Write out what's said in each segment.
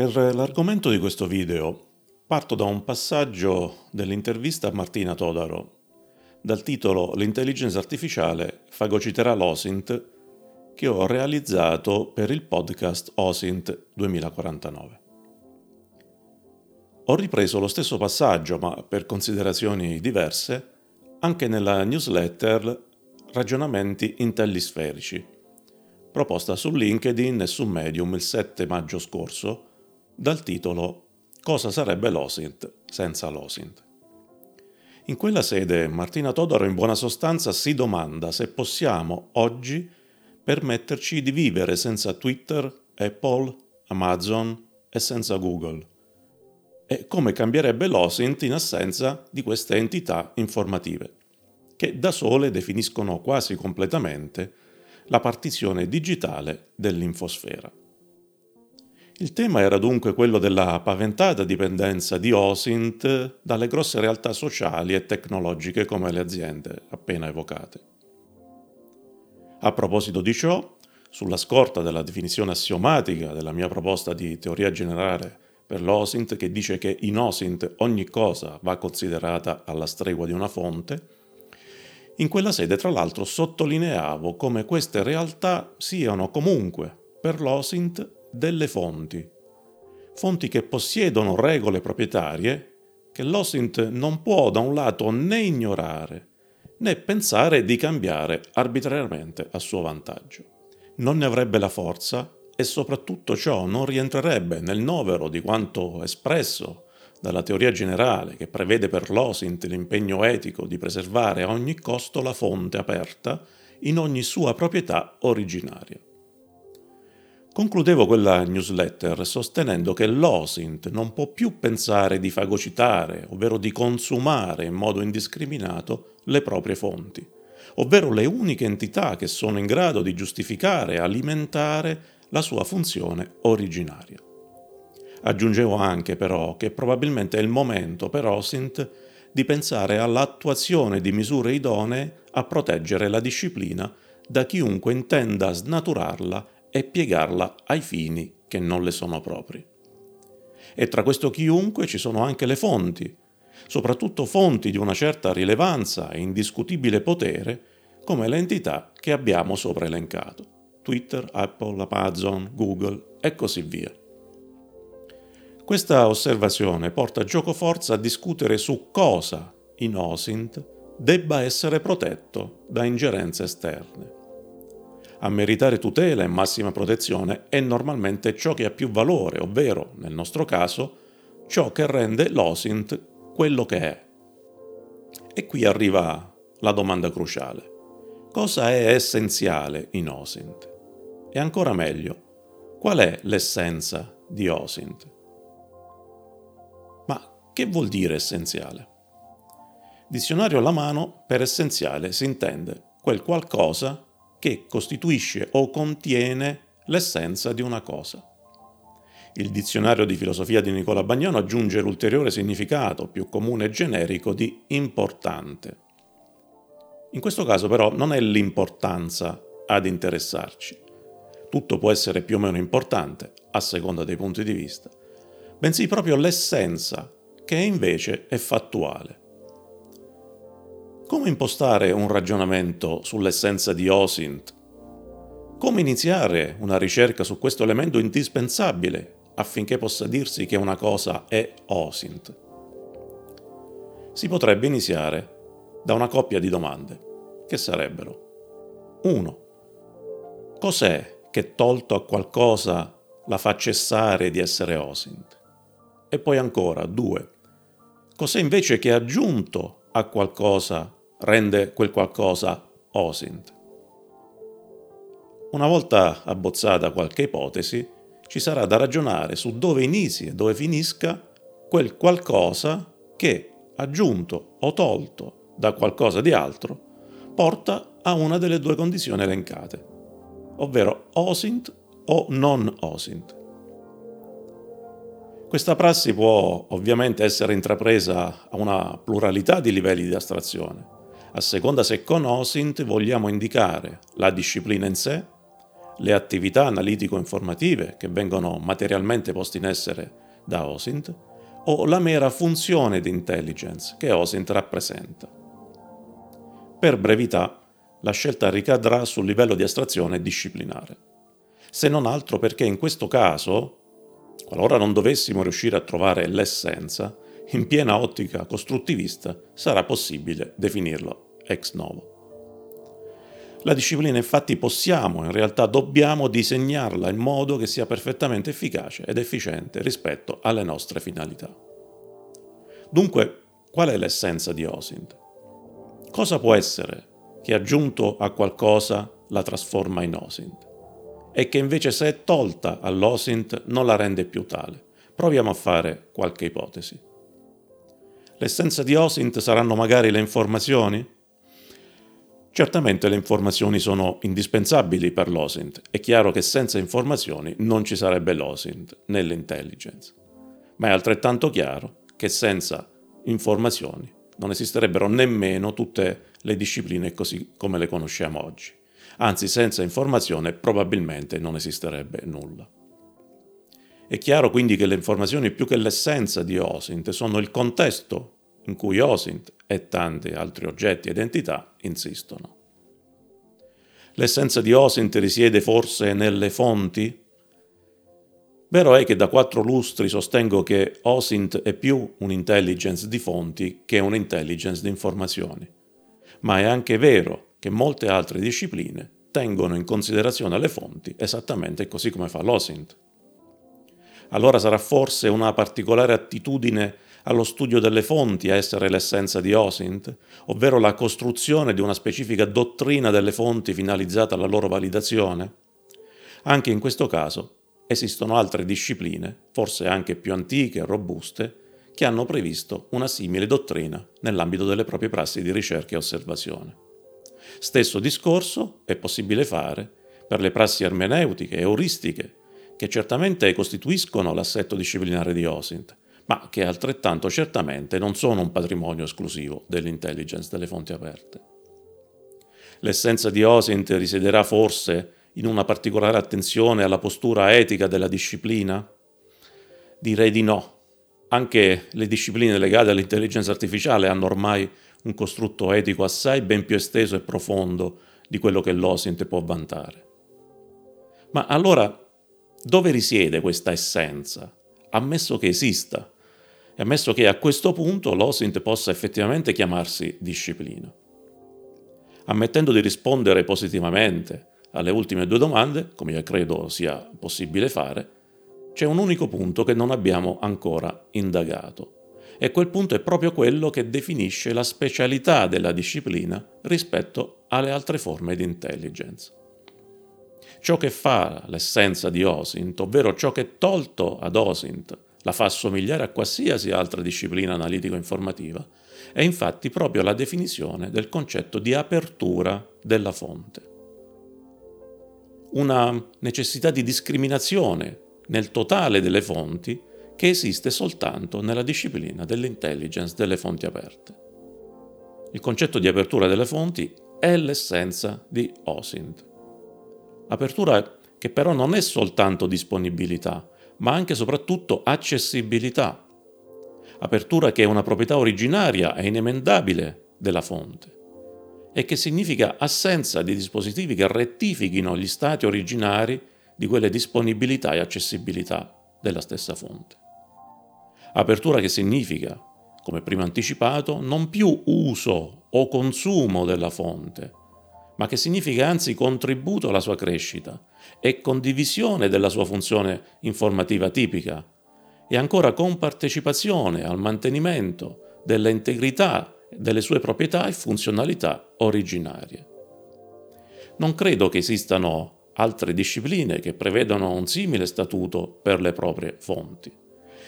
Per l'argomento di questo video parto da un passaggio dell'intervista a Martina Todaro dal titolo L'intelligenza artificiale fagociterà l'OSINT che ho realizzato per il podcast OSINT 2049. Ho ripreso lo stesso passaggio, ma per considerazioni diverse, anche nella newsletter Ragionamenti intellisferici, proposta su LinkedIn e su Medium il 7 maggio scorso dal titolo Cosa sarebbe l'OSINT senza l'OSINT? In quella sede Martina Todoro in buona sostanza si domanda se possiamo oggi permetterci di vivere senza Twitter, Apple, Amazon e senza Google e come cambierebbe l'OSINT in assenza di queste entità informative, che da sole definiscono quasi completamente la partizione digitale dell'infosfera. Il tema era dunque quello della paventata dipendenza di OSINT dalle grosse realtà sociali e tecnologiche come le aziende appena evocate. A proposito di ciò, sulla scorta della definizione assiomatica della mia proposta di teoria generale per l'OSINT che dice che in OSINT ogni cosa va considerata alla stregua di una fonte, in quella sede tra l'altro sottolineavo come queste realtà siano comunque per l'OSINT delle fonti. Fonti che possiedono regole proprietarie che l'OSINT non può da un lato né ignorare né pensare di cambiare arbitrariamente a suo vantaggio. Non ne avrebbe la forza e soprattutto ciò non rientrerebbe nel novero di quanto espresso dalla teoria generale che prevede per l'OSINT l'impegno etico di preservare a ogni costo la fonte aperta in ogni sua proprietà originaria. Concludevo quella newsletter sostenendo che l'OSINT non può più pensare di fagocitare, ovvero di consumare in modo indiscriminato le proprie fonti, ovvero le uniche entità che sono in grado di giustificare e alimentare la sua funzione originaria. Aggiungevo anche però che probabilmente è il momento per OSINT di pensare all'attuazione di misure idonee a proteggere la disciplina da chiunque intenda snaturarla e piegarla ai fini che non le sono propri. E tra questo chiunque ci sono anche le fonti, soprattutto fonti di una certa rilevanza e indiscutibile potere, come le entità che abbiamo sopra elencato, Twitter, Apple, Amazon, Google e così via. Questa osservazione porta gioco forza a discutere su cosa in OSINT debba essere protetto da ingerenze esterne a meritare tutela e massima protezione è normalmente ciò che ha più valore, ovvero, nel nostro caso, ciò che rende l'OSINT quello che è. E qui arriva la domanda cruciale. Cosa è essenziale in OSINT? E ancora meglio, qual è l'essenza di OSINT? Ma che vuol dire essenziale? Dizionario alla mano, per essenziale si intende quel qualcosa che costituisce o contiene l'essenza di una cosa. Il dizionario di filosofia di Nicola Bagnano aggiunge l'ulteriore significato, più comune e generico, di importante. In questo caso però non è l'importanza ad interessarci. Tutto può essere più o meno importante, a seconda dei punti di vista, bensì proprio l'essenza, che invece è fattuale. Come impostare un ragionamento sull'essenza di OSINT? Come iniziare una ricerca su questo elemento indispensabile affinché possa dirsi che una cosa è OSINT? Si potrebbe iniziare da una coppia di domande, che sarebbero 1. Cos'è che tolto a qualcosa la fa cessare di essere OSINT? E poi ancora 2. Cos'è invece che aggiunto a qualcosa rende quel qualcosa OSINT. Una volta abbozzata qualche ipotesi, ci sarà da ragionare su dove inizi e dove finisca quel qualcosa che, aggiunto o tolto da qualcosa di altro, porta a una delle due condizioni elencate, ovvero OSINT o non OSINT. Questa prassi può ovviamente essere intrapresa a una pluralità di livelli di astrazione, a seconda se con OSINT vogliamo indicare la disciplina in sé, le attività analitico-informative che vengono materialmente poste in essere da OSINT o la mera funzione di intelligence che OSINT rappresenta. Per brevità, la scelta ricadrà sul livello di astrazione disciplinare, se non altro perché in questo caso, qualora non dovessimo riuscire a trovare l'essenza, in piena ottica costruttivista sarà possibile definirlo ex novo. La disciplina infatti possiamo, in realtà dobbiamo disegnarla in modo che sia perfettamente efficace ed efficiente rispetto alle nostre finalità. Dunque, qual è l'essenza di OSINT? Cosa può essere che aggiunto a qualcosa la trasforma in OSINT? E che invece se è tolta all'OSINT non la rende più tale? Proviamo a fare qualche ipotesi. L'essenza di OSINT saranno magari le informazioni? Certamente le informazioni sono indispensabili per l'OSINT. È chiaro che senza informazioni non ci sarebbe l'OSINT nell'intelligence. Ma è altrettanto chiaro che senza informazioni non esisterebbero nemmeno tutte le discipline così come le conosciamo oggi. Anzi, senza informazione probabilmente non esisterebbe nulla. È chiaro quindi che le informazioni più che l'essenza di OSINT sono il contesto in cui OSINT e tanti altri oggetti ed entità insistono. L'essenza di OSINT risiede forse nelle fonti? Vero è che da quattro lustri sostengo che OSINT è più un'intelligence di fonti che un'intelligence di informazioni, ma è anche vero che molte altre discipline tengono in considerazione le fonti esattamente così come fa l'OSINT. Allora sarà forse una particolare attitudine allo studio delle fonti a essere l'essenza di OSINT, ovvero la costruzione di una specifica dottrina delle fonti finalizzata alla loro validazione? Anche in questo caso esistono altre discipline, forse anche più antiche e robuste, che hanno previsto una simile dottrina nell'ambito delle proprie prassi di ricerca e osservazione. Stesso discorso è possibile fare per le prassi ermeneutiche e euristiche, che certamente costituiscono l'assetto disciplinare di OSINT, ma che altrettanto certamente non sono un patrimonio esclusivo dell'intelligence delle fonti aperte. L'essenza di OSINT risiederà forse in una particolare attenzione alla postura etica della disciplina? Direi di no. Anche le discipline legate all'intelligenza artificiale hanno ormai un costrutto etico assai ben più esteso e profondo di quello che l'OSINT può vantare. Ma allora dove risiede questa essenza? Ammesso che esista, e ammesso che a questo punto l'OSINT possa effettivamente chiamarsi disciplina. Ammettendo di rispondere positivamente alle ultime due domande, come io credo sia possibile fare, c'è un unico punto che non abbiamo ancora indagato. E quel punto è proprio quello che definisce la specialità della disciplina rispetto alle altre forme di intelligence. Ciò che fa l'essenza di OSINT, ovvero ciò che tolto ad OSINT la fa assomigliare a qualsiasi altra disciplina analitico-informativa, è infatti proprio la definizione del concetto di apertura della fonte. Una necessità di discriminazione nel totale delle fonti che esiste soltanto nella disciplina dell'intelligence delle fonti aperte. Il concetto di apertura delle fonti è l'essenza di OSINT. Apertura che però non è soltanto disponibilità, ma anche e soprattutto accessibilità. Apertura che è una proprietà originaria e inemendabile della fonte e che significa assenza di dispositivi che rettifichino gli stati originari di quelle disponibilità e accessibilità della stessa fonte. Apertura che significa, come prima anticipato, non più uso o consumo della fonte, ma che significa anzi contributo alla sua crescita e condivisione della sua funzione informativa tipica e ancora compartecipazione al mantenimento dell'integrità delle sue proprietà e funzionalità originarie. Non credo che esistano altre discipline che prevedano un simile statuto per le proprie fonti.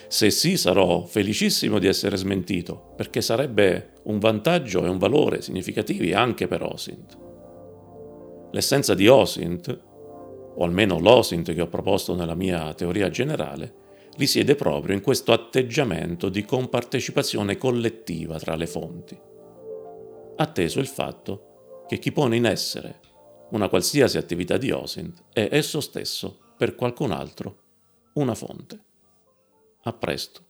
Se sì, sarò felicissimo di essere smentito, perché sarebbe un vantaggio e un valore significativi anche per OSINT. L'essenza di OSINT, o almeno l'OSINT che ho proposto nella mia teoria generale, risiede proprio in questo atteggiamento di compartecipazione collettiva tra le fonti, atteso il fatto che chi pone in essere una qualsiasi attività di OSINT è esso stesso, per qualcun altro, una fonte. A presto.